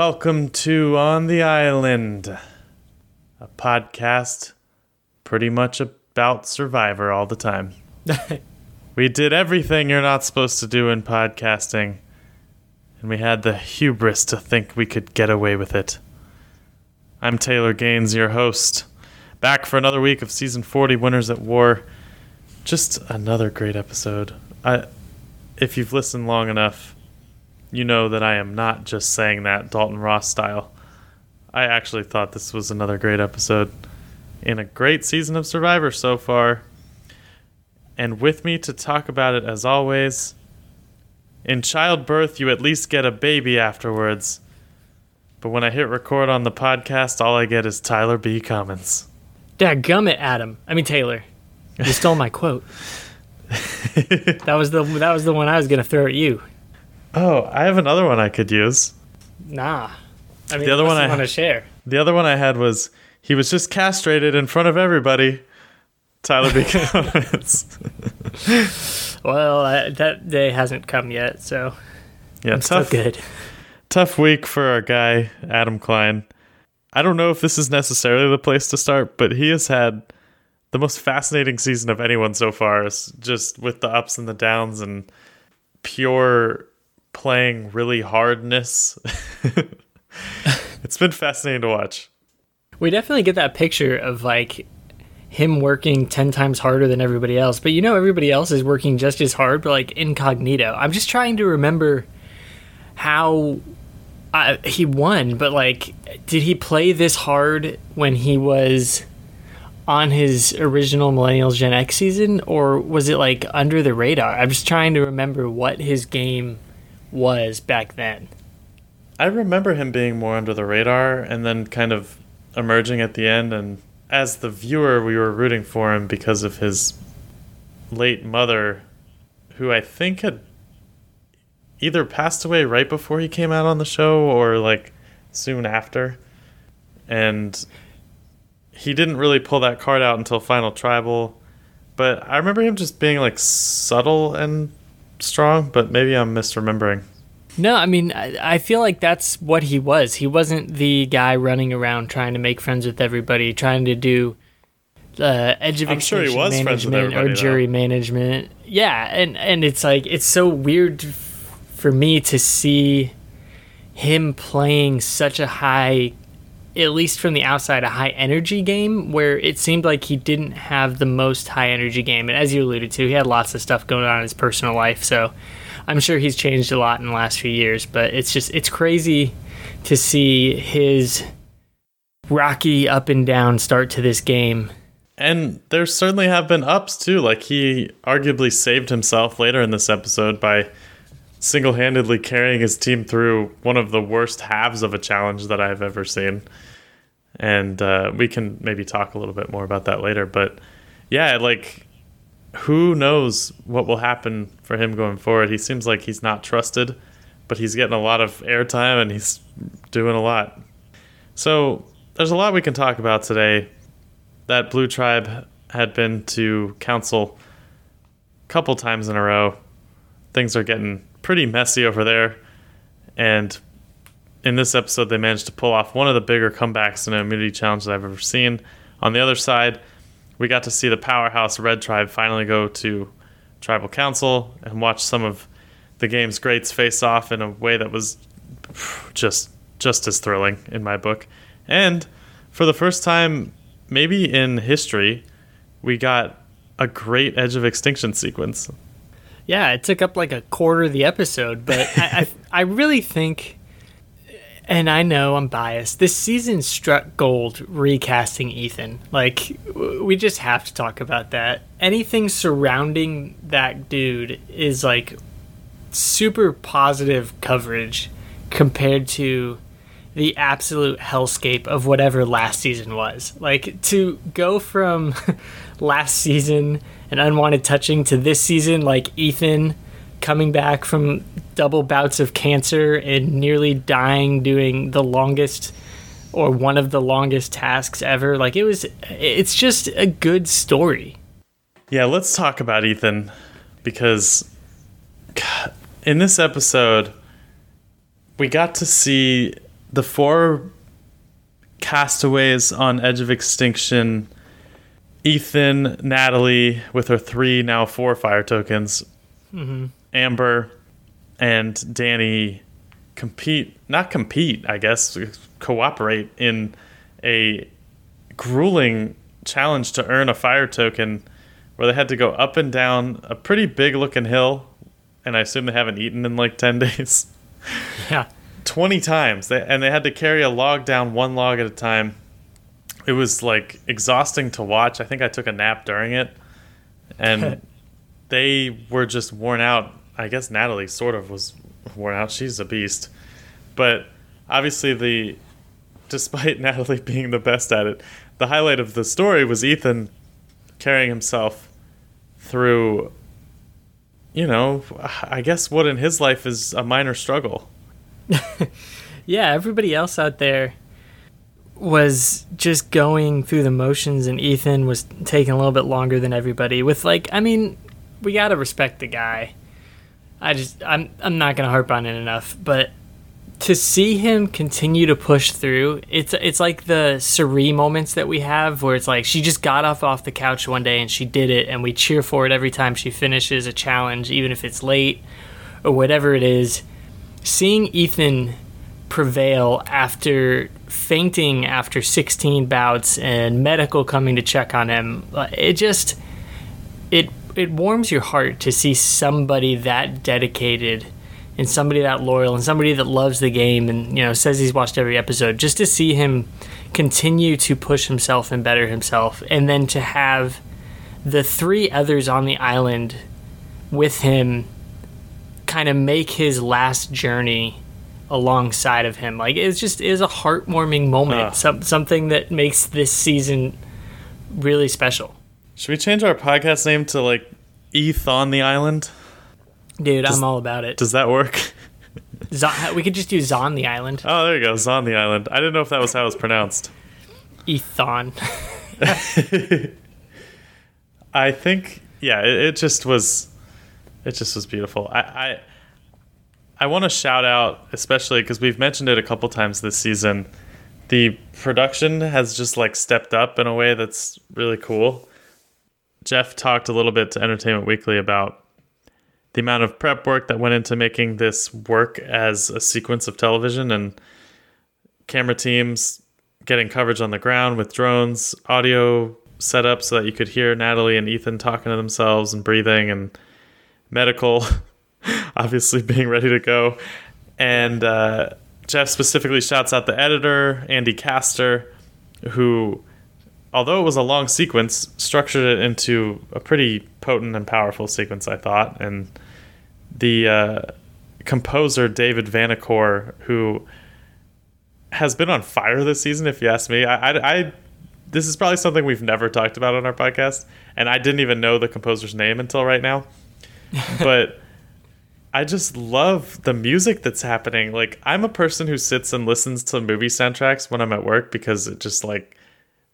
welcome to On the Island, a podcast pretty much about Survivor all the time. we did everything you're not supposed to do in podcasting, and we had the hubris to think we could get away with it. I'm Taylor Gaines, your host, back for another week of season 40 Winners at War. Just another great episode. I, if you've listened long enough, you know that I am not just saying that Dalton Ross style. I actually thought this was another great episode in a great season of Survivor so far. And with me to talk about it, as always, in childbirth, you at least get a baby afterwards. But when I hit record on the podcast, all I get is Tyler B. Cummins. Dadgummit, Adam. I mean Taylor. You stole my quote. that was the that was the one I was gonna throw at you. Oh, I have another one I could use. Nah. I mean, The other one I- want to share. The other one I had was he was just castrated in front of everybody. Tyler B. Cummins. Well, uh, that day hasn't come yet, so Yeah, I'm tough, good. tough week for our guy Adam Klein. I don't know if this is necessarily the place to start, but he has had the most fascinating season of anyone so far. Just with the ups and the downs and pure playing really hardness. it's been fascinating to watch. We definitely get that picture of like him working 10 times harder than everybody else. But you know, everybody else is working just as hard, but like incognito. I'm just trying to remember how uh, he won, but like, did he play this hard when he was on his original Millennials Gen X season, or was it like under the radar? I'm just trying to remember what his game was back then. I remember him being more under the radar and then kind of emerging at the end. And as the viewer, we were rooting for him because of his late mother, who I think had either passed away right before he came out on the show or like soon after. And he didn't really pull that card out until Final Tribal. But I remember him just being like subtle and strong, but maybe I'm misremembering. No, I mean, I, I feel like that's what he was. He wasn't the guy running around trying to make friends with everybody, trying to do uh, edge of I'm sure he was with management or everybody, though. jury management. Yeah, and and it's like it's so weird f- for me to see him playing such a high at least from the outside, a high energy game where it seemed like he didn't have the most high energy game. And as you alluded to, he had lots of stuff going on in his personal life. So I'm sure he's changed a lot in the last few years. But it's just, it's crazy to see his rocky up and down start to this game. And there certainly have been ups too. Like he arguably saved himself later in this episode by single handedly carrying his team through one of the worst halves of a challenge that I've ever seen. And uh, we can maybe talk a little bit more about that later. But yeah, like who knows what will happen for him going forward? He seems like he's not trusted, but he's getting a lot of airtime and he's doing a lot. So there's a lot we can talk about today that Blue Tribe had been to council a couple times in a row. Things are getting pretty messy over there. And in this episode, they managed to pull off one of the bigger comebacks in an immunity challenge that I've ever seen. On the other side, we got to see the powerhouse Red Tribe finally go to tribal council and watch some of the game's greats face off in a way that was just just as thrilling in my book. And for the first time maybe in history, we got a great Edge of Extinction sequence. Yeah, it took up like a quarter of the episode, but I, I, I really think, and I know I'm biased, this season struck gold recasting Ethan. Like, we just have to talk about that. Anything surrounding that dude is like super positive coverage compared to the absolute hellscape of whatever last season was. Like to go from last season and unwanted touching to this season, like Ethan coming back from double bouts of cancer and nearly dying doing the longest or one of the longest tasks ever. Like it was it's just a good story. Yeah, let's talk about Ethan because in this episode, we got to see the four castaways on Edge of Extinction Ethan, Natalie, with her three, now four fire tokens, mm-hmm. Amber, and Danny compete, not compete, I guess, cooperate in a grueling challenge to earn a fire token where they had to go up and down a pretty big looking hill. And I assume they haven't eaten in like 10 days. Yeah. 20 times they, and they had to carry a log down one log at a time it was like exhausting to watch. I think i took a nap during it. And they were just worn out. I guess natalie sort of was worn out. She's a beast. But obviously the despite natalie being the best at it the highlight of the story was ethan carrying himself through you know i guess what in his life is a minor struggle. Yeah, everybody else out there was just going through the motions, and Ethan was taking a little bit longer than everybody. With like, I mean, we gotta respect the guy. I just, I'm, I'm not gonna harp on it enough, but to see him continue to push through, it's, it's like the Suri moments that we have, where it's like she just got off off the couch one day and she did it, and we cheer for it every time she finishes a challenge, even if it's late or whatever it is. Seeing Ethan prevail after fainting after 16 bouts and medical coming to check on him. Uh, it just it it warms your heart to see somebody that dedicated and somebody that loyal and somebody that loves the game and you know says he's watched every episode just to see him continue to push himself and better himself and then to have the three others on the island with him kind of make his last journey alongside of him. Like it's just is a heartwarming moment. Ugh. Some, something that makes this season really special. should we change our podcast name to like eth on the island Dude, I'm all about it. does that work Zon, we could just do Zon the island. Oh, there you go. Zon the island. I didn't know if that was how it was pronounced. Ethon. I think, yeah, it, it just was, it just was beautiful. I, I, I want to shout out, especially because we've mentioned it a couple times this season. The production has just like stepped up in a way that's really cool. Jeff talked a little bit to Entertainment Weekly about the amount of prep work that went into making this work as a sequence of television and camera teams getting coverage on the ground with drones, audio set up so that you could hear Natalie and Ethan talking to themselves and breathing, and medical obviously being ready to go. And uh, Jeff specifically shouts out the editor, Andy Castor, who, although it was a long sequence, structured it into a pretty potent and powerful sequence, I thought. And the uh, composer, David Vanacore, who has been on fire this season, if you ask me. I, I, I this is probably something we've never talked about on our podcast, and I didn't even know the composer's name until right now. but I just love the music that's happening. Like I'm a person who sits and listens to movie soundtracks when I'm at work because it just like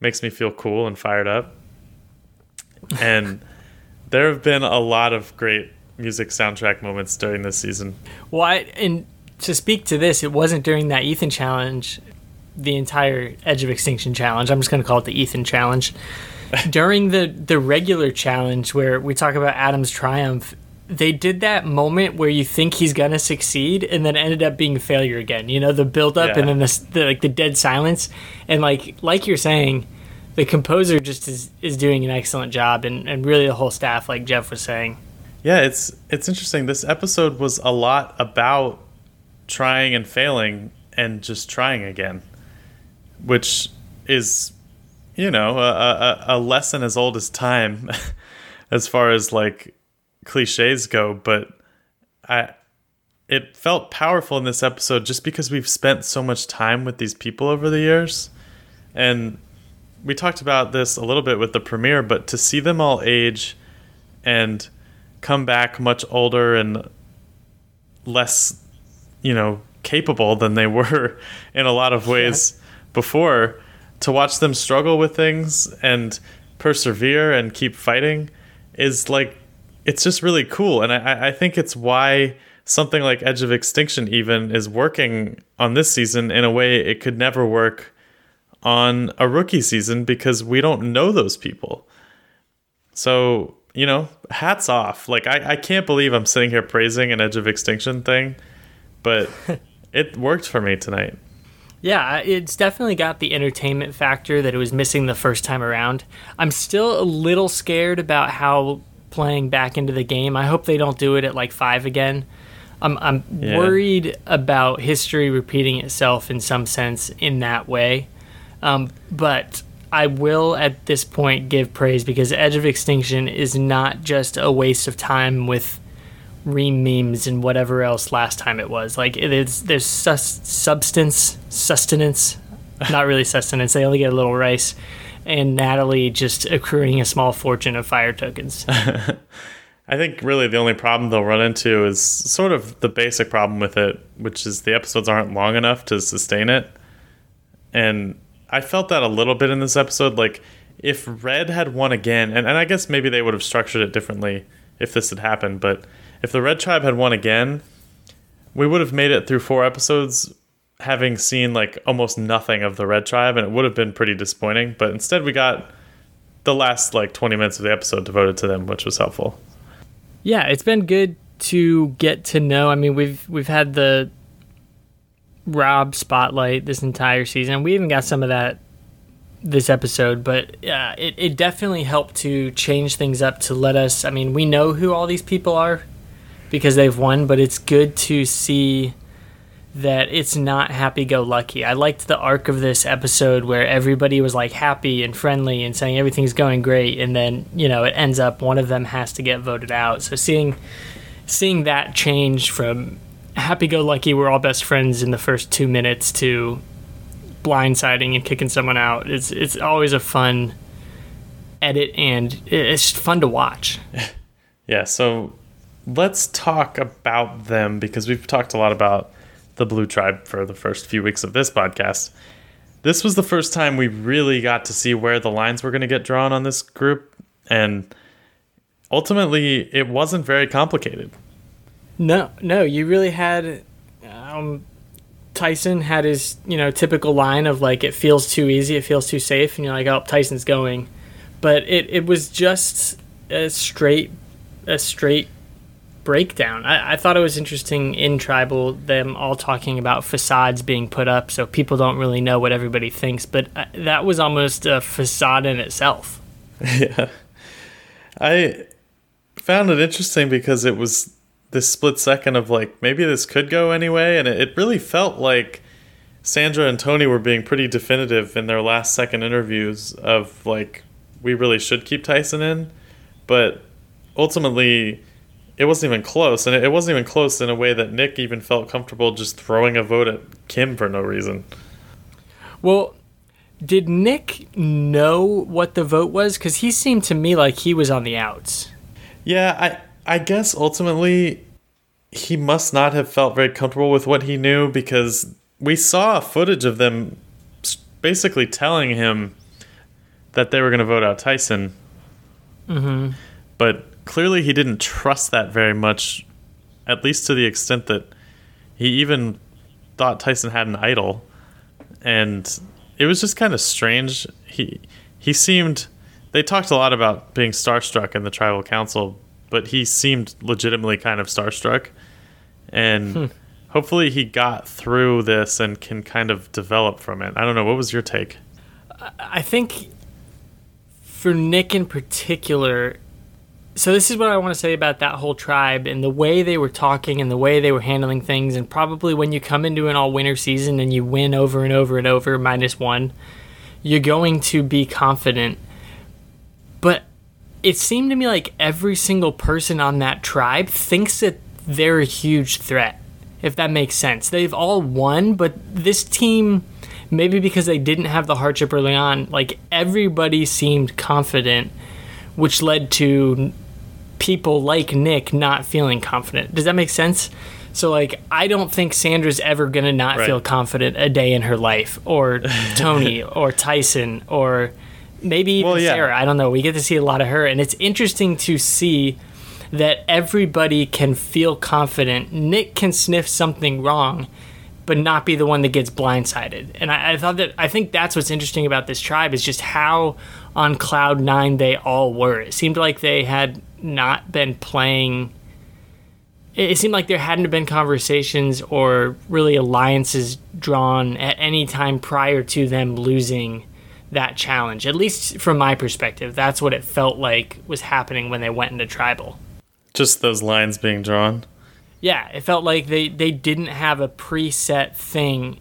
makes me feel cool and fired up. And there have been a lot of great music soundtrack moments during this season. Well, I, and to speak to this, it wasn't during that Ethan challenge, the entire Edge of Extinction challenge. I'm just going to call it the Ethan challenge. during the the regular challenge where we talk about Adam's triumph, they did that moment where you think he's gonna succeed and then ended up being a failure again. You know, the build up Yeah. and then the, the like the dead silence. And like like you're saying, the composer just is is doing an excellent job, and and really the whole staff, like Jeff was saying. Yeah, it's it's interesting. This episode was a lot about trying and failing and just trying again, which is, you know, a, a, a lesson as old as time, as far as like cliches go. But I, it felt powerful in this episode just because we've spent so much time with these people over the years, and we talked about this a little bit with the premiere. But to see them all age and come back much older and less, you know, capable than they were in a lot of ways before, to watch them struggle with things and persevere and keep fighting is like, it's just really cool. And I, I think it's why something like Edge of Extinction even is working on this season in a way it could never work on a rookie season because we don't know those people. So, you know, hats off. Like I, I can't believe I'm sitting here praising an Edge of Extinction thing, but it worked for me tonight. Yeah, it's definitely got the entertainment factor that it was missing the first time around. I'm still a little scared about how playing back into the game. I hope they don't do it at like five again. I'm I'm yeah. worried about history repeating itself in some sense in that way. Um, but I will at this point give praise because Edge of Extinction is not just a waste of time with Reem memes and whatever else last time it was. Like it is, there's sus- substance, sustenance, not really sustenance. They only get a little rice, and Natalie just accruing a small fortune of fire tokens. I think really the only problem they'll run into is sort of the basic problem with it, which is the episodes aren't long enough to sustain it. And I felt that a little bit in this episode. Like, if Red had won again, and, and I guess maybe they would have structured it differently if this had happened, but if the Red Tribe had won again, we would have made it through four episodes having seen like almost nothing of the Red Tribe, and it would have been pretty disappointing. But instead, we got the last like 20 minutes of the episode devoted to them, which was helpful. Yeah, it's been good to get to know. I mean, we've we've had the Rob spotlight this entire season. We even got some of that this episode, but uh, it, it definitely helped to change things up to let us. I mean, we know who all these people are because they've won, but it's good to see that it's not happy go lucky. I liked the arc of this episode where everybody was like happy and friendly and saying everything's going great and then, you know, it ends up one of them has to get voted out. So seeing seeing that change from happy go lucky we're all best friends in the first 2 minutes to blindsiding and kicking someone out. It's it's always a fun edit and it's fun to watch. yeah, so let's talk about them because we've talked a lot about the Blue Tribe for the first few weeks of this podcast. This was the first time we really got to see where the lines were going to get drawn on this group, and ultimately, it wasn't very complicated. No, no, you really had. Um, Tyson had his, you know, typical line of like, it feels too easy, it feels too safe, and you're like, oh, Tyson's going. But it, it was just a straight, a straight breakdown. I, I, thought it was interesting in Tribal, them all talking about facades being put up so people don't really know what everybody thinks, but uh, that was almost a facade in itself. Yeah. I found it interesting because it was this split second of like, maybe this could go anyway, and it, it really felt like Sandra and Tony were being pretty definitive in their last second interviews of like, we really should keep Tyson in, but ultimately it wasn't even close, and it wasn't even close in a way that Nick even felt comfortable just throwing a vote at Kim for no reason. Well, did Nick know what the vote was? Because he seemed to me like he was on the outs. Yeah, I I guess ultimately he must not have felt very comfortable with what he knew because we saw footage of them basically telling him that they were going to vote out Tyson. Mm-hmm. But clearly he didn't trust that very much, at least to the extent that he even thought Tyson had an idol, and it was just kind of strange. He he seemed. They talked a lot about being starstruck in the tribal council, but he seemed legitimately kind of starstruck, and. Hmm. Hopefully, he got through this and can kind of develop from it. I don't know. What was your take? I think for Nick in particular, so this is what I want to say about that whole tribe and the way they were talking and the way they were handling things. And probably when you come into an all winter season and you win over and over and over minus 1 you're going to be confident. But it seemed to me like every single person on that tribe thinks that they're a huge threat if that makes sense. They've all won but this team maybe because they didn't have the hardship early on like everybody seemed confident which led to people like Nick not feeling confident. Does that make sense? So like I don't think Sandra's ever gonna not right. feel confident a day in her life, or Tony, or Tyson, or maybe even well, yeah. Sarah. I don't know. We get to see a lot of her, and it's interesting to see that everybody can feel confident. Nick can sniff something wrong, but not be the one that gets blindsided. And I, I thought that I think that's what's interesting about this tribe is just how on cloud nine they all were. It seemed like they had not been playing. It seemed like there hadn't been conversations or really alliances drawn at any time prior to them losing that challenge. At least from my perspective, that's what it felt like was happening when they went into tribal. Just those lines being drawn. Yeah, it felt like they, they didn't have a preset thing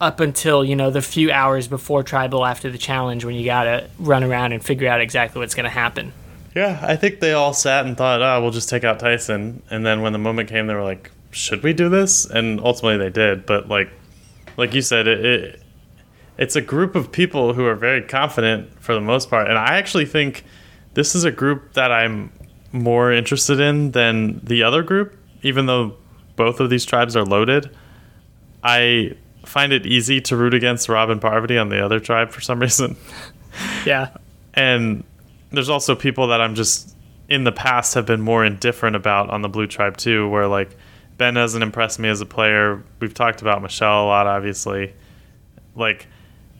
up until, you know, the few hours before tribal after the challenge when you got to run around and figure out exactly what's going to happen. Yeah, I think they all sat and thought, oh, we'll just take out Tyson. And then when the moment came, they were like, should we do this? And ultimately they did. But like, like you said, it, it it's a group of people who are very confident for the most part. And I actually think this is a group that I'm more interested in than the other group, even though both of these tribes are loaded. I find it easy to root against Rob and Parvati on the other tribe for some reason. Yeah. And there's also people that I'm just in the past have been more indifferent about on the blue tribe too, where like Ben hasn't impressed me as a player. We've talked about Michelle a lot, obviously. Like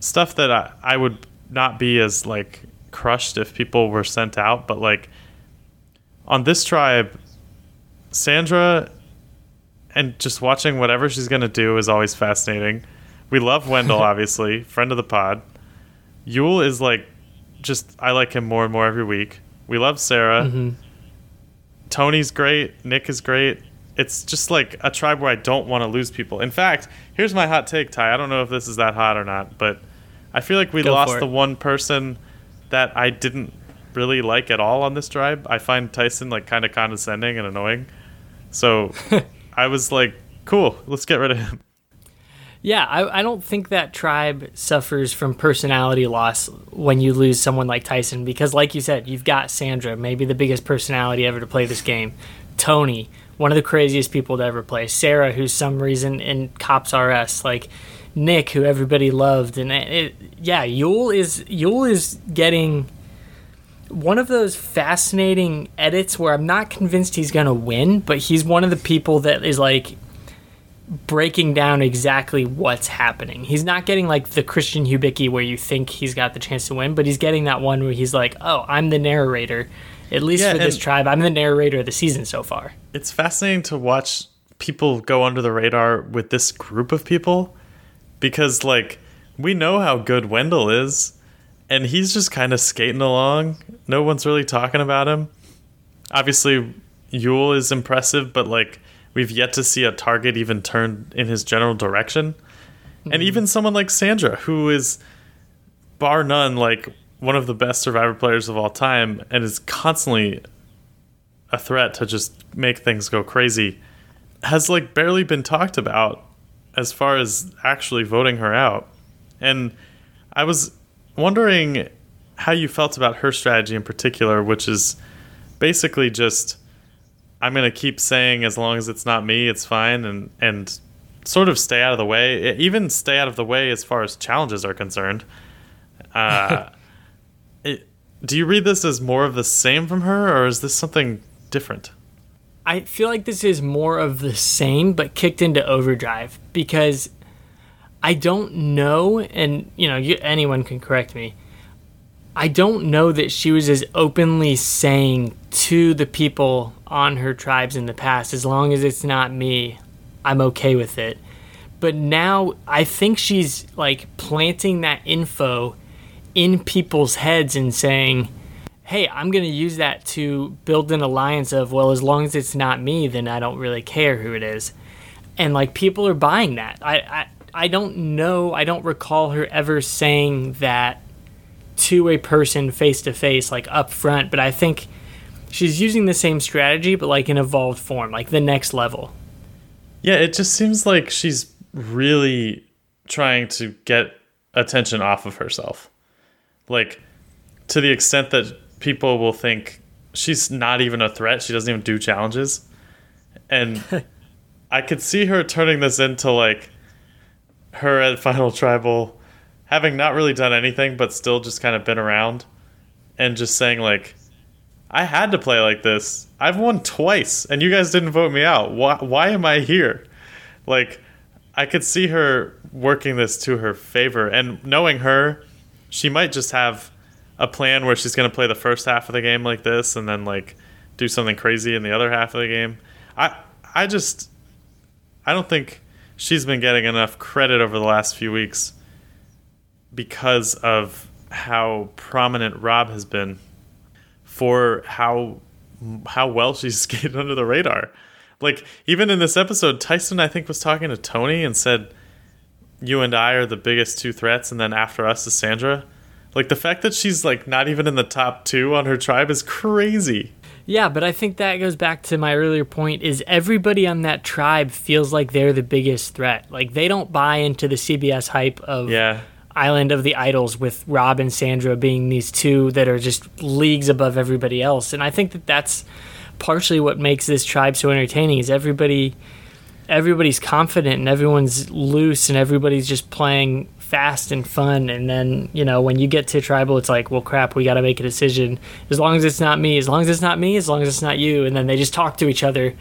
stuff that I, I would not be as like crushed if people were sent out, but like on this tribe, Sandra and just watching whatever she's gonna do is always fascinating. We love Wendell, obviously, friend of the pod. Yul is like just I like him more and more every week. We love Sarah. Mm-hmm. Tony's great. Nick is great. It's just like a tribe where I don't want to lose people. In fact, here's my hot take, Ty. I don't know if this is that hot or not, but I feel like we Go lost the one person that I didn't really like at all on this tribe. I find Tyson like kind of condescending and annoying. So I was like, cool, let's get rid of him. Yeah, I, I don't think that tribe suffers from personality loss when you lose someone like Tyson because, like you said, you've got Sandra, maybe the biggest personality ever to play this game. Tony, one of the craziest people to ever play. Sarah, who's some reason in Cops R Us. Like Nick, who everybody loved, and it, yeah, Yul is Yul is getting one of those fascinating edits where I'm not convinced he's gonna win, but he's one of the people that is like breaking down exactly what's happening. He's not getting like the Christian Hubicki where you think he's got the chance to win, but he's getting that one where he's like, "Oh, I'm the narrator." At least Yeah, for this tribe, I'm the narrator of the season so far. It's fascinating to watch people go under the radar with this group of people because like we know how good Wendell is and he's just kind of skating along. No one's really talking about him. Obviously, Yul is impressive, but like we've yet to see a target even turned in his general direction. And hmm. even someone like Sandra, who is bar none like one of the best survivor players of all time and is constantly a threat to just make things go crazy, has like barely been talked about as far as actually voting her out. And I was wondering how you felt about her strategy in particular, which is basically just I'm gonna keep saying as long as it's not me, it's fine, and and sort of stay out of the way, even stay out of the way as far as challenges are concerned. Uh, it, do you read this as more of the same from her, or is this something different? I feel like this is more of the same, but kicked into overdrive because I don't know, and you know, you, anyone can correct me. I don't know that she was as openly saying to the people on her tribes in the past, as long as it's not me, I'm okay with it. But now I think she's like planting that info in people's heads and saying, hey, I'm going to use that to build an alliance of, well, as long as it's not me, then I don't really care who it is. And like people are buying that. I, I, I don't know, I don't recall her ever saying that to a person face to face, like up front, but I think she's using the same strategy, but like in evolved form, like the next level. Yeah, it just seems like she's really trying to get attention off of herself. Like, to the extent that people will think she's not even a threat, she doesn't even do challenges. And I could see her turning this into like her at Final Tribal having not really done anything but still just kind of been around and just saying, like, I had to play like this. I've won twice, and you guys didn't vote me out. Why, why am I here? Like, I could see her working this to her favor, and knowing her, she might just have a plan where she's going to play the first half of the game like this, and then like do something crazy in the other half of the game. I, I just, I don't think she's been getting enough credit over the last few weeks because of how prominent Rob has been for how how well she's skated under the radar. Like even in this episode, Tyson I think was talking to Tony and said, "You and I are the biggest two threats," and then after us is Sandra. Like the fact that she's like not even in the top two on her tribe is crazy. Yeah, but I think that goes back to my earlier point is everybody on that tribe feels like they're the biggest threat. Like they don't buy into the CBS hype of Yeah. Island of the Idols with Rob and Sandra being these two that are just leagues above everybody else. And I think that that's partially what makes this tribe so entertaining is everybody everybody's confident and everyone's loose and everybody's just playing fast and fun. And then you know when you get to tribal it's like well crap we got to make a decision. As long as it's not me as long as it's not me as long as it's not you. And then they just talk to each other.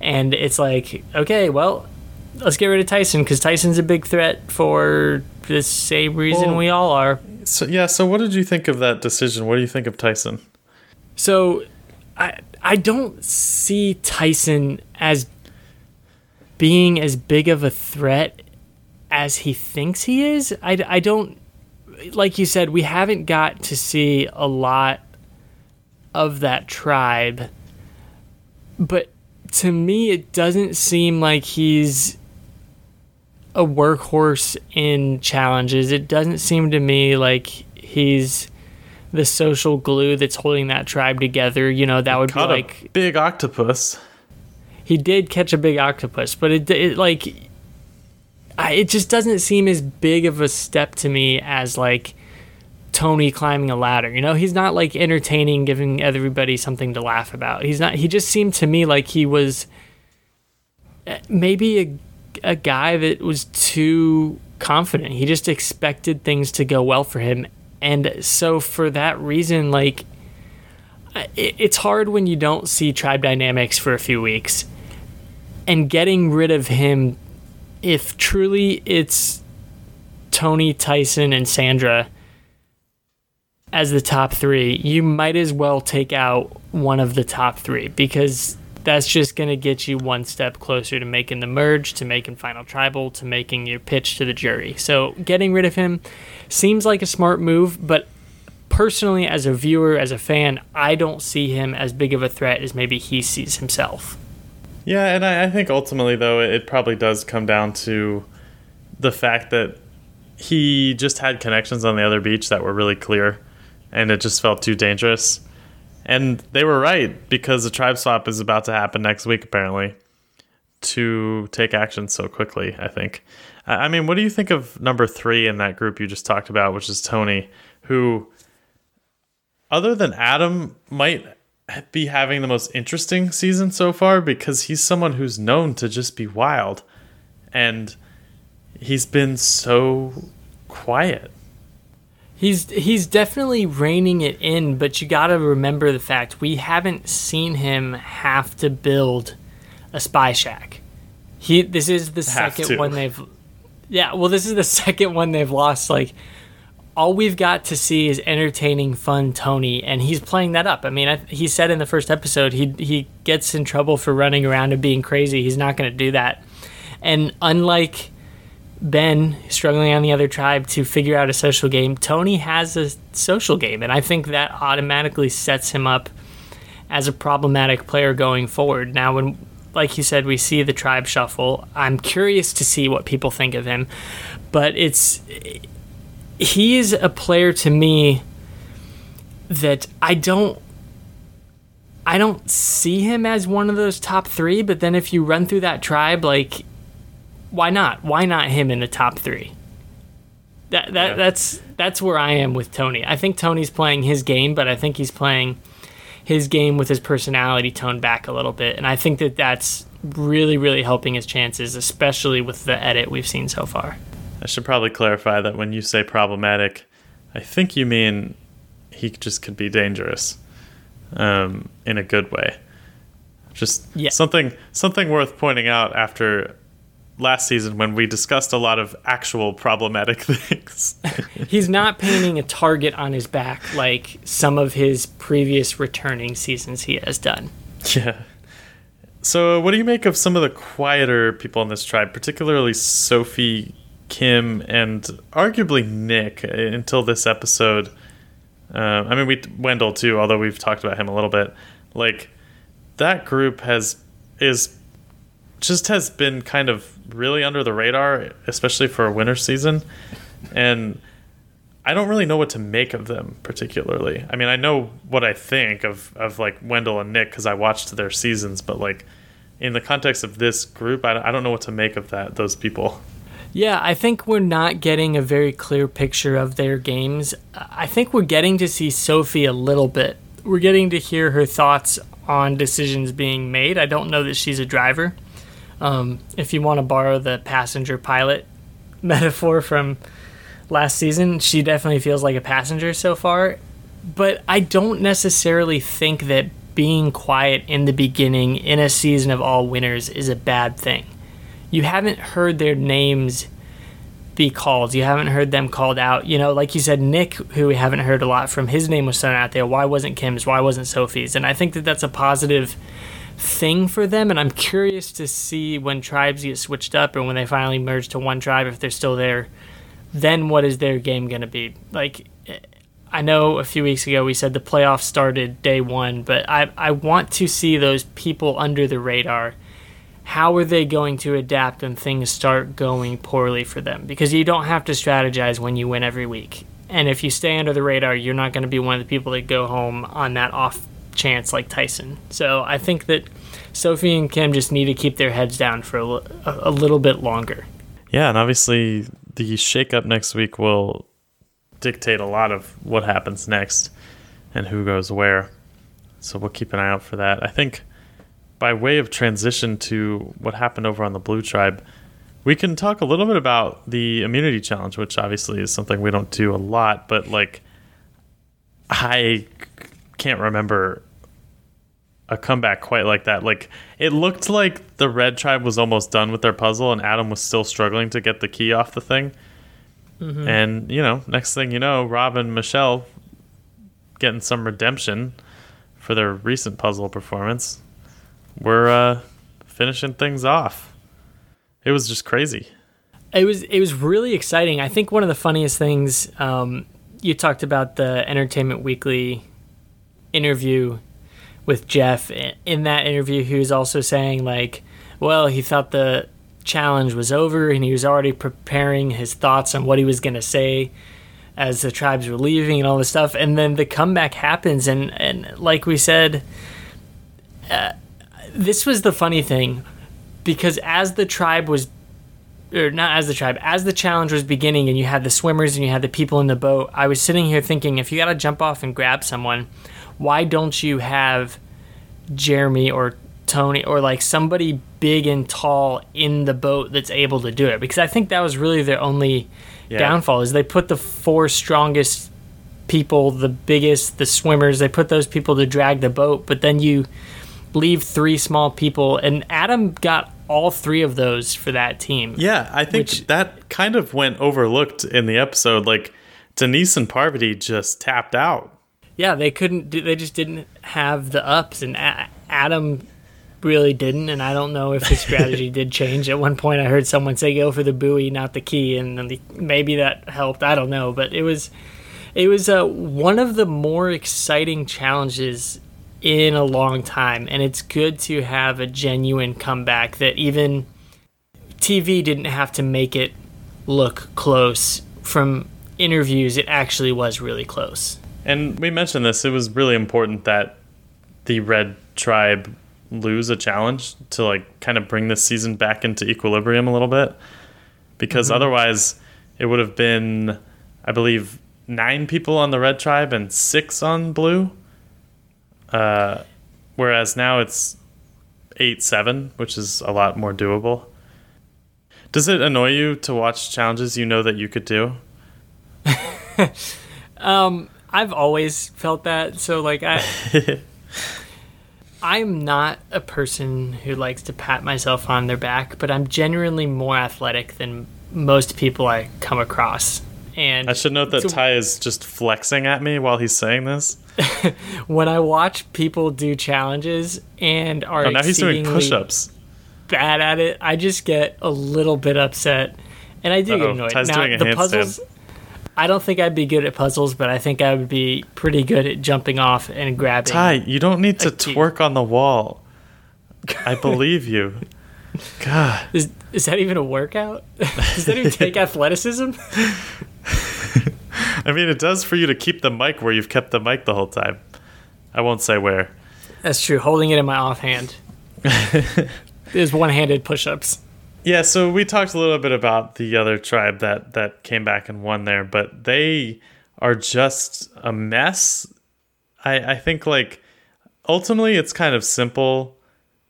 And it's like okay well let's get rid of tyson because tyson's a big threat for the same reason Well- we all are So yeah, so what did you think of that decision? What do you think of Tyson? So I I don't see Tyson as being as big of a threat as he thinks he is. I, I don't like you said we haven't got to see a lot of that tribe. But to me it doesn't seem like he's a workhorse in challenges. It doesn't seem to me like he's the social glue that's holding that tribe together. You know, that would be like a big octopus. he did catch a big octopus, but it, it like I, it just doesn't seem as big of a step to me as like Tony climbing a ladder. You know, he's not like entertaining, giving everybody something to laugh about. He's not. He just seemed to me like he was eh, maybe a a guy that was too confident. He just expected things to go well for him, and so for that reason, like it, it's hard when you don't see tribe dynamics for a few weeks, and getting rid of him, if truly it's Tony Tyson and Sandra as the top three, you might as well take out one of the top three because that's just going to get you one step closer to making the merge, to making Final Tribal, to making your pitch to the jury. So getting rid of him seems like a smart move, but personally, as a viewer, as a fan, I don't see him as big of a threat as maybe he sees himself. Yeah, and I, I think ultimately though it probably does come down to the fact that he just had connections on the other beach that were really clear, and it just felt too dangerous. And they were right because the tribe swap is about to happen next week apparently to take action so quickly. I think. I mean, what do you think of number three in that group you just talked about, which is Tony, who, other than Adam, might be having the most interesting season so far because he's someone who's known to just be wild and he's been so quiet. He's he's definitely reining it in, but you got to remember the fact we haven't seen him have to build a spy shack. He this is the Have second to. one they've Yeah, well this is the second one they've lost like all we've got to see is entertaining, fun Tony, and he's playing that up. I mean, I, he said in the first episode he he gets in trouble for running around and being crazy. He's not going to do that. And unlike Ben struggling on the other tribe to figure out a social game, Tony has a social game, and I think that automatically sets him up as a problematic player going forward. Now, when, like you said, we see the tribe shuffle, I'm curious to see what people think of him, but it's he is a player to me that I don't I don't see him as one of those top three, but then if you run through that tribe, like why not? Why not him in the top three? That that Yeah. that's that's where I am with Tony. I think Tony's playing his game, but I think he's playing his game with his personality toned back a little bit, and I think that that's really really helping his chances, especially with the edit we've seen so far. I should probably clarify that when you say problematic, I think you mean he just could be dangerous. um, in a good way. Just Yeah. something something worth pointing out after last season when we discussed a lot of actual problematic things. He's not painting a target on his back like some of his previous returning seasons he has done. yeah. So, what do you make of some of the quieter people in this tribe, particularly Sophie, Kim, and arguably Nick uh, until this episode? Uh, I mean, we Wendell too, although we've talked about him a little bit. Like that group has is just has been kind of really under the radar, especially for a winter season, and I don't really know what to make of them particularly. I mean, I know what I think of of like Wendell and Nick because I watched their seasons, but like in the context of this group, I, I don't know what to make of that those people. Yeah, I think we're not getting a very clear picture of their games. I think we're getting to see Sophie a little bit. We're getting to hear her thoughts on decisions being made. I don't know that she's a driver. Um, if you want to borrow the passenger pilot metaphor from last season, she definitely feels like a passenger so far. But I don't necessarily think that being quiet in the beginning in a season of all winners is a bad thing you haven't heard their names be called. You haven't heard them called out. You know, like you said, Nick, who we haven't heard a lot from, his name was thrown out there. Why wasn't Kim's? Why wasn't Sophie's? And I think that that's a positive thing for them. And I'm curious to see when tribes get switched up or when they finally merge to one tribe, if they're still there, then what is their game going to be? Like, I know a few weeks ago we said the playoffs started day one, but I, I want to see those people under the radar how are they going to adapt when things start going poorly for them? Because you don't have to strategize when you win every week. And if you stay under the radar, you're not going to be one of the people that go home on that off chance like Tyson. So I think that Sophie and Kim just need to keep their heads down for a, a little bit longer. Yeah, and obviously the shakeup next week will dictate a lot of what happens next and who goes where. So we'll keep an eye out for that. I think by way of transition to what happened over on the Blue Tribe, we can talk a little bit about the immunity challenge, which obviously is something we don't do a lot, but like I can't remember a comeback quite like that. Like it looked like the Red Tribe was almost done with their puzzle and Adam was still struggling to get the key off the thing. Mm-hmm. And, you know, next thing you know, Rob and Michelle getting some redemption for their recent puzzle performance we're uh, finishing things off. It was just crazy. It was it was really exciting. I think one of the funniest things um, you talked about the Entertainment Weekly interview with Jeff. In that interview, he was also saying like, well, he thought the challenge was over and he was already preparing his thoughts on what he was going to say as the tribes were leaving and all this stuff. And then the comeback happens, and and like we said. Uh, this was the funny thing because as the tribe was or not as the tribe as the challenge was beginning and you had the swimmers and you had the people in the boat i was sitting here thinking if you got to jump off and grab someone why don't you have jeremy or tony or like somebody big and tall in the boat that's able to do it because i think that was really their only yeah. downfall is they put the four strongest people the biggest the swimmers they put those people to drag the boat but then you leave three small people, and Adam got all three of those for that team. Yeah, I think which, that kind of went overlooked in the episode. Like Denise and Parvati just tapped out. Yeah, they couldn't. They just didn't have the ups, and Adam really didn't. And I don't know if his strategy did change. At one point, I heard someone say, "Go for the buoy, not the key," and maybe that helped. I don't know, but it was. It was uh, one of the more exciting challenges in a long time, and it's good to have a genuine comeback that even TV didn't have to make it look close. From interviews, it actually was really close. And we mentioned this, it was really important that the Red Tribe lose a challenge to like kind of bring this season back into equilibrium a little bit because mm-hmm. otherwise it would have been I believe 9 people on the Red Tribe and 6 on Blue uh, whereas now it's eight seven, which is a lot more doable. Does it annoy you to watch challenges you know that you could do? um, I've always felt that. So like I, I'm not a person who likes to pat myself on their back, but I'm genuinely more athletic than most people I come across. And I should note that Ty is just flexing at me while he's saying this. when I watch people do challenges and are Oh, now he's doing push-ups. bad at it, I just get a little bit upset, and I do get Uh-oh, annoyed. Ty's now doing a the handstand. puzzles, I don't think I'd be good at puzzles, but I think I would be pretty good at jumping off and grabbing. Ty, you don't need to twerk on the wall. I believe you. God. Is is that even a workout? Does that even take athleticism? I mean, it does for you to keep the mic where you've kept the mic the whole time. I won't say where. That's true. Holding it in my offhand is one-handed push-ups. Yeah, so we talked a little bit about the other tribe that that came back and won there, but they are just a mess. I I think like ultimately it's kind of simple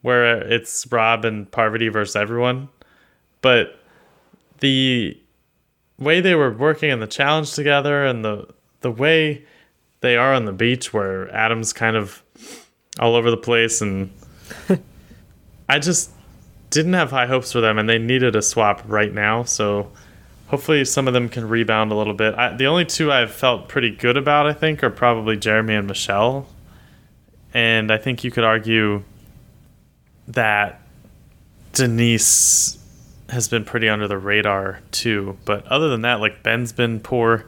where it's Rob and Parvati versus everyone, but the way they were working in the challenge together and the the way they are on the beach where Adam's kind of all over the place and I just didn't have high hopes for them, and they needed a swap right now. So hopefully, some of them can rebound a little bit. I, the only two I've felt pretty good about, I think, are probably Jeremy and Michelle. And I think you could argue that Denise has been pretty under the radar too. But other than that, like Ben's been poor.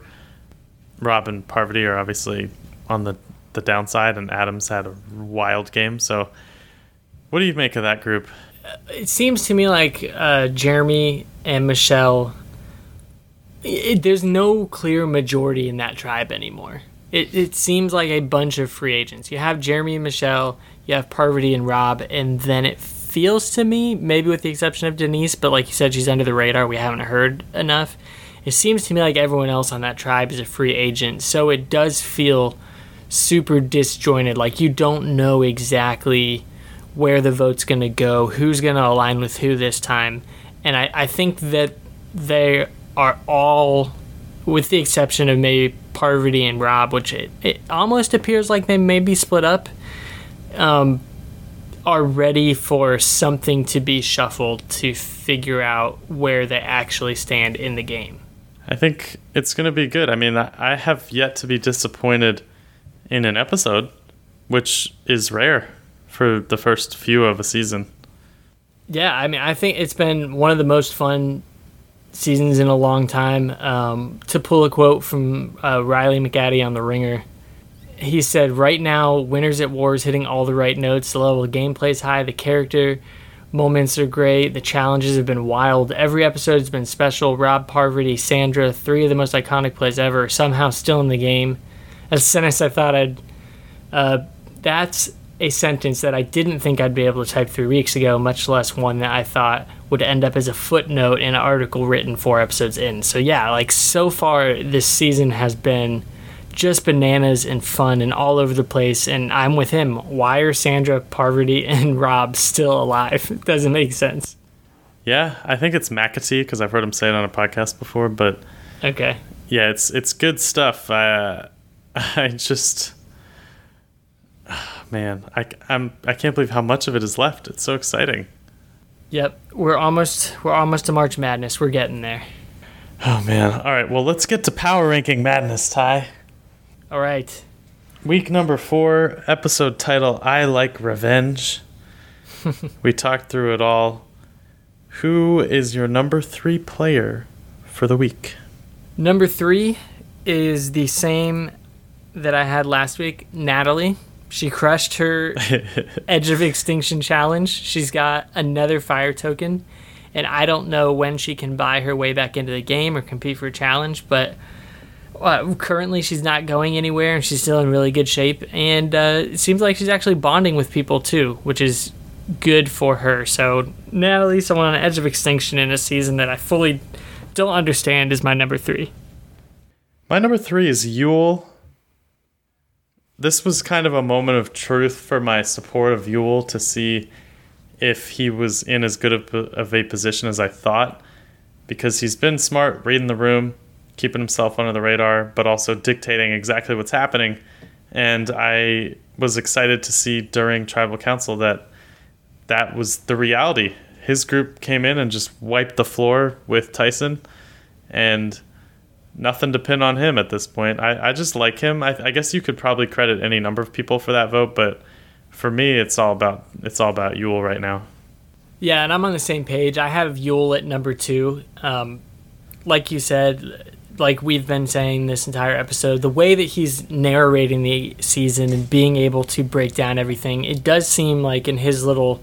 Rob and Parvati are obviously on the the downside, and Adams had a wild game. So, what do you make of that group? it seems to me like uh, Jeremy and Michelle. It, there's no clear majority in that tribe anymore. It, it seems like a bunch of free agents. You have Jeremy and Michelle, you have Parvati and Rob, and then it feels to me, maybe with the exception of Denise, but like you said, she's under the radar. We haven't heard enough. It seems to me like everyone else on that tribe is a free agent, so it does feel super disjointed. Like you don't know exactly where the vote's going to go, who's going to align with who this time. And I, I think that they are all, with the exception of maybe Parvati and Rob, which it, it almost appears like they may be split up, um, are ready for something to be shuffled to figure out where they actually stand in the game. I think it's going to be good. I mean, I have yet to be disappointed in an episode, which is rare for the first few of a season. Yeah, I mean, I think it's been one of the most fun seasons in a long time. Um, to pull a quote from uh, Riley McAtee on The Ringer, he said, Right now, Winners at War is hitting all the right notes. The level of gameplay is high, the character moments are great, the challenges have been wild. Every episode has been special. Rob Parvati, Sandra, three of the most iconic plays ever, somehow still in the game. As a sentence I thought I'd. Uh, that's a sentence that I didn't think I'd be able to type three weeks ago, much less one that I thought would end up as a footnote in an article written four episodes in. So, yeah, like so far, this season has been just bananas and fun and all over the place. And I'm with him. Why are Sandra, Parvati, and Rob still alive? It doesn't make sense. Yeah, I think it's McAtee because I've heard him say it on a podcast before. But Okay. yeah, it's it's good stuff. Uh, I just, man, I I'm I can't believe how much of it is left. It's so exciting. Yep. We're almost we're almost to March Madness. We're getting there. Oh man. All right. Well, let's get to power ranking madness, Ty. All right. Week number four, episode title I Like Revenge. we talked through it all. Who is your number three player for the week? Number three is the same that I had last week, Natalie. She crushed her Edge of Extinction challenge. She's got another fire token, and I don't know when she can buy her way back into the game or compete for a challenge, but uh, currently she's not going anywhere and she's still in really good shape. And uh, it seems like she's actually bonding with people too, which is good for her. So, Natalie, someone on the Edge of Extinction in a season that I fully don't understand, is my number three. My number three is Yul. This was kind of a moment of truth for my support of Yul to see if he was in as good of a- of a position as I thought, because he's been smart reading the room, keeping himself under the radar, but also dictating exactly what's happening. And I was excited to see during tribal council that that was the reality. His group came in and just wiped the floor with Tyson, and nothing to pin on him at this point. I, I just like him. I, I guess you could probably credit any number of people for that vote, but for me, it's all about it's all about Yul right now. Yeah, and I'm on the same page. I have Yul at number two. Um, like you said, like we've been saying this entire episode, the way that he's narrating the season and being able to break down everything, it does seem like in his little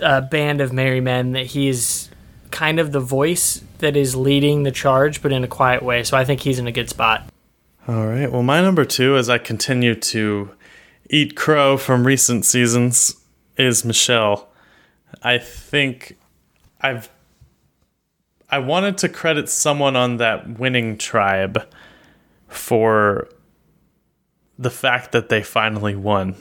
uh, band of merry men that he's kind of the voice that is leading the charge, but in a quiet way. So I think he's in a good spot. All right. Well, my number two, as I continue to eat crow from recent seasons, is Michelle. I think I've I wanted to credit someone on that winning tribe for the fact that they finally won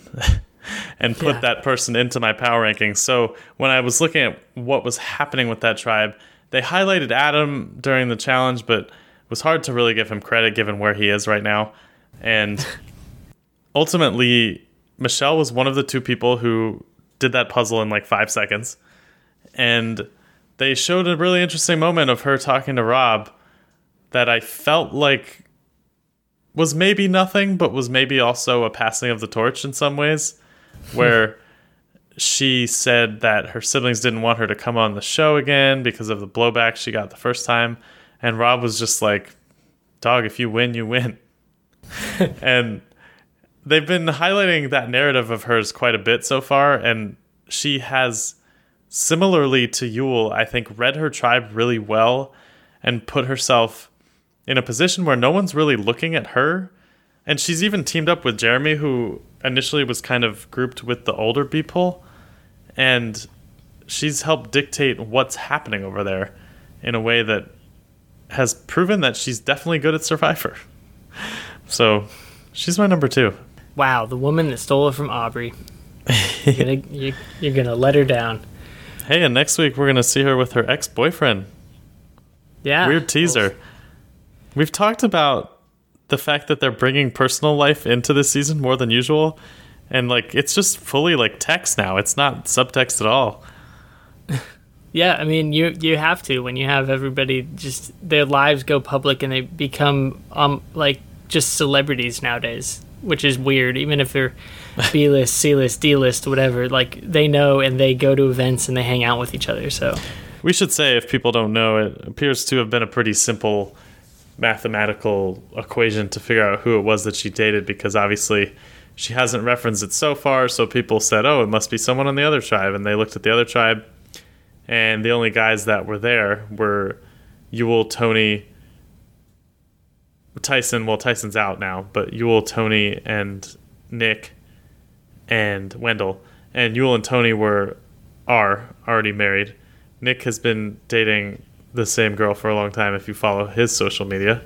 and put Yeah. that person into my power rankings. So when I was looking at what was happening with that tribe, they highlighted Adam during the challenge, but it was hard to really give him credit given where he is right now. And ultimately, Michelle was one of the two people who did that puzzle in like five seconds. And they showed a really interesting moment of her talking to Rob that I felt like was maybe nothing, but was maybe also a passing of the torch in some ways, where she said that her siblings didn't want her to come on the show again because of the blowback she got the first time. And Rob was just like, dog, if you win, you win. and they've been highlighting that narrative of hers quite a bit so far. And she has, similarly to Yul, I think, read her tribe really well and put herself in a position where no one's really looking at her. And she's even teamed up with Jeremy, who initially was kind of grouped with the older people. And she's helped dictate what's happening over there in a way that has proven that she's definitely good at Survivor. So she's my number two. Wow, the woman that stole it from Aubrey. You're gonna, you, you're gonna let her down. Hey, and next week we're going to see her with her ex boyfriend. Yeah. Weird teaser. We've talked about the fact that they're bringing personal life into this season more than usual. And like it's just fully like text now. It's not subtext at all. Yeah, I mean, you you have to when you have everybody just their lives go public and they become um like just celebrities nowadays, which is weird. Even if they're B list, C list, D list, whatever, like they know and they go to events and they hang out with each other. So We should say, if people don't know, it appears to have been a pretty simple mathematical equation to figure out who it was that she dated because obviously she hasn't referenced it so far. So people said, oh, it must be someone on the other tribe. And they looked at the other tribe, and the only guys that were there were Yul, Tony, Tyson. Well, Tyson's out now, but Yul, Tony, and Nick and Wendell. And Yul and Tony were are already married. Nick has been dating the same girl for a long time if you follow his social media.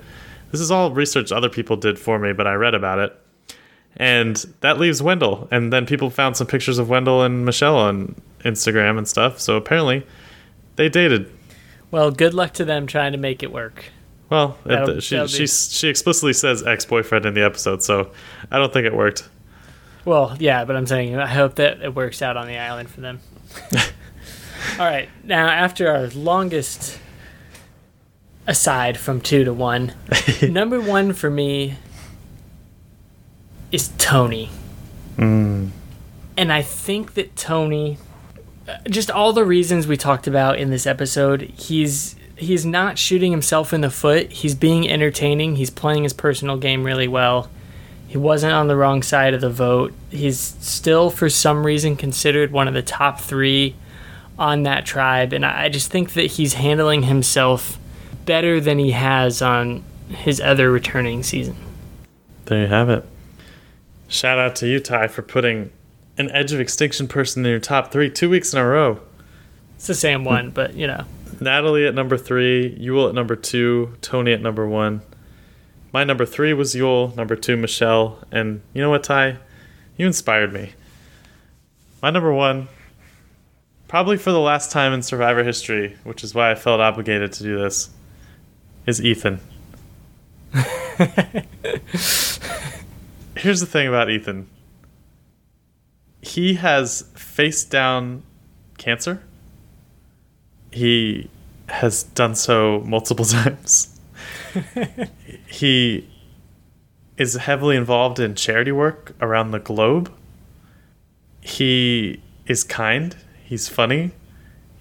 This is all research other people did for me, but I read about it. And that leaves Wendell. And then people found some pictures of Wendell and Michelle on Instagram and stuff. So apparently they dated. well, good luck to them trying to make it work. Well, That'll- she, that'll be- she, she explicitly says ex boyfriend in the episode, so I don't think it worked. Well, yeah, but I'm saying I hope that it works out on the island for them. All right, now after our longest aside from two to one, number one for me is Tony. And I think that Tony, uh, just all the reasons we talked about in this episode, he's he's not shooting himself in the foot. He's being entertaining. He's playing his personal game really well. He wasn't on the wrong side of the vote. He's still, for some reason, considered one of the top three on that tribe. And I I just think that he's handling himself better than he has on his other returning season. There you have it. Shout out to you, Ty, for putting an Edge of Extinction person in your top three two weeks in a row. It's the same one, but you know. Natalie at number three, Yul at number two, Tony at number one. My number three was Yul, number two, Michelle. And you know what, Ty? You inspired me. My number one, probably for the last time in Survivor history, which is why I felt obligated to do this, is Ethan. here's the thing about Ethan. He has faced down cancer. He has done so multiple times. he is heavily involved in charity work around the globe. He is kind. He's funny.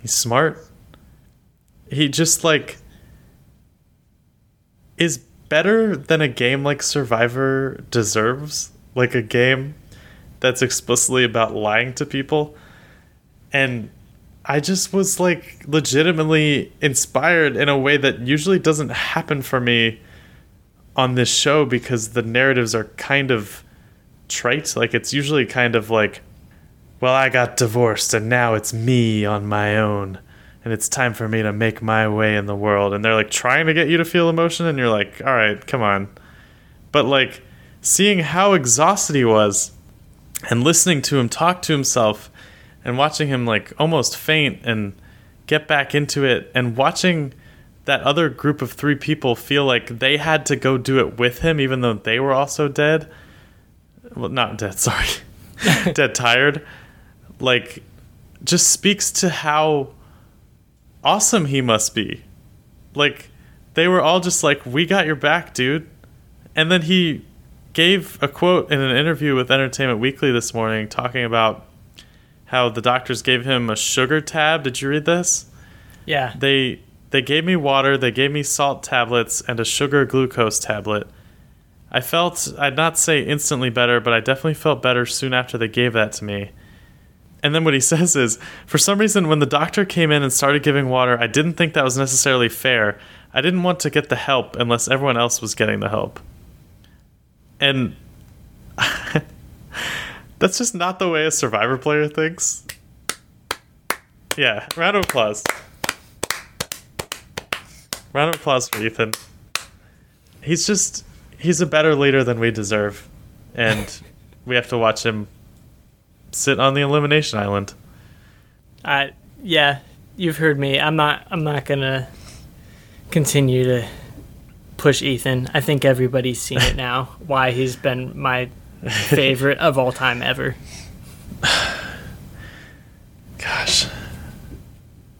He's smart. He just like is better than a game like Survivor deserves. Like a game that's explicitly about lying to people. And I just was like legitimately inspired in a way that usually doesn't happen for me on this show because the narratives are kind of trite. Like it's usually kind of like, well, I got divorced and now it's me on my own and it's time for me to make my way in the world. And they're like trying to get you to feel emotion and you're like, all right, come on. But like seeing how exhausted he was and listening to him talk to himself and watching him like almost faint and get back into it and watching that other group of three people feel like they had to go do it with him, even though they were also dead. Well, not dead, sorry. dead tired. Like, just speaks to how awesome he must be. Like, they were all just like, We got your back, dude. And then he gave a quote in an interview with Entertainment Weekly this morning talking about how the doctors gave him a sugar tab. Did you read this? Yeah. They they gave me water, they gave me salt tablets, and a sugar glucose tablet. I felt, I'd not say instantly better, but I definitely felt better soon after they gave that to me. And then what he says is, for some reason, when the doctor came in and started giving water, I didn't think that was necessarily fair. I didn't want to get the help unless everyone else was getting the help. And that's just not the way a survivor player thinks. Yeah, round of applause. Round of applause for Ethan. He's just he's a better leader than we deserve. And we have to watch him sit on the elimination island. I yeah, you've heard me. I'm not I'm not gonna continue to push Ethan. I think everybody's seen it now. why he's been my favorite of all time ever. Gosh.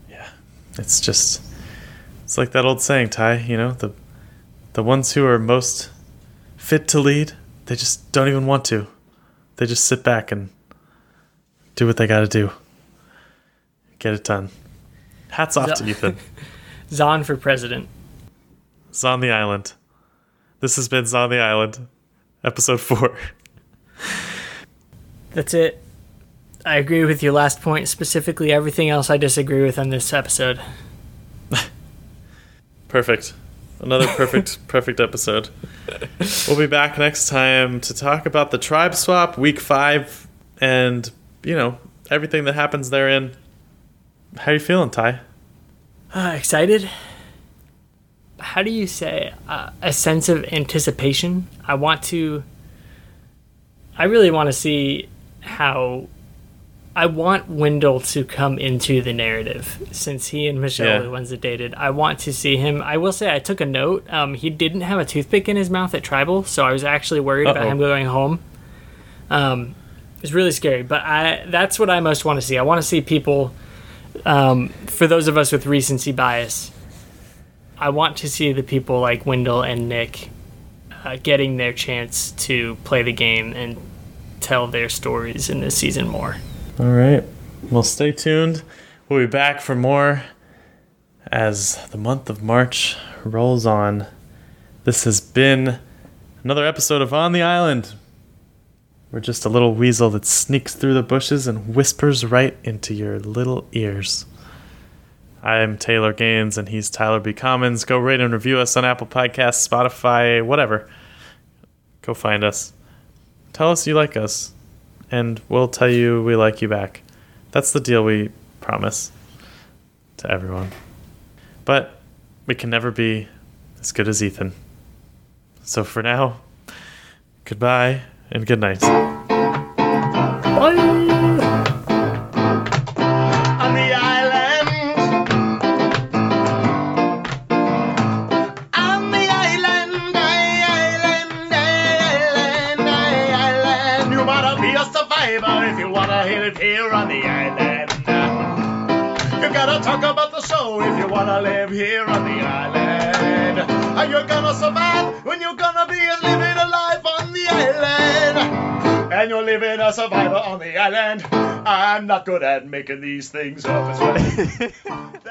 Yeah. It's just it's like that old saying, Ty, you know, the the ones who are most fit to lead, they just don't even want to. They just sit back and do what they got to do. Get it done. Hats off to Ethan. Zahn for president. Zahn the Island. This has been Zahn the Island, episode four. That's it. I agree with your last point. Specifically, everything else I disagree with on this episode. Perfect. Another perfect, perfect episode. We'll be back next time to talk about the tribe swap, week five, and, you know, everything that happens therein. How you feeling, Ty? Uh, excited? How do you say uh, a sense of anticipation? I want to. I really want to see how I want Wendell to come into the narrative since he and Michelle Yeah. are the ones that dated. I want to see him. I will say I took a note. Um, he didn't have a toothpick in his mouth at Tribal, so I was actually worried about Uh-oh. him going home. Um, it's really scary, but I that's what I most want to see. I want to see people. Um, for those of us with recency bias, I want to see the people like Wendell and Nick uh, getting their chance to play the game and tell their stories in this season more. All right. Well, stay tuned. We'll be back for more as the month of March rolls on. This has been another episode of On the Island. We're just a little weasel that sneaks through the bushes and whispers right into your little ears. I'm Taylor Gaines and he's Tyler B. Commons. Go rate and review us on Apple Podcasts, Spotify, whatever. Go find us. Tell us you like us and we'll tell you we like you back. That's the deal we promise to everyone. But we can never be as good as Ethan. So for now, goodbye and good night. On talk about the show if you wanna live here on the island. Are you gonna survive when you're gonna be living a life on the island? And you're living a survivor on the island. I'm not good at making these things up. It's funny.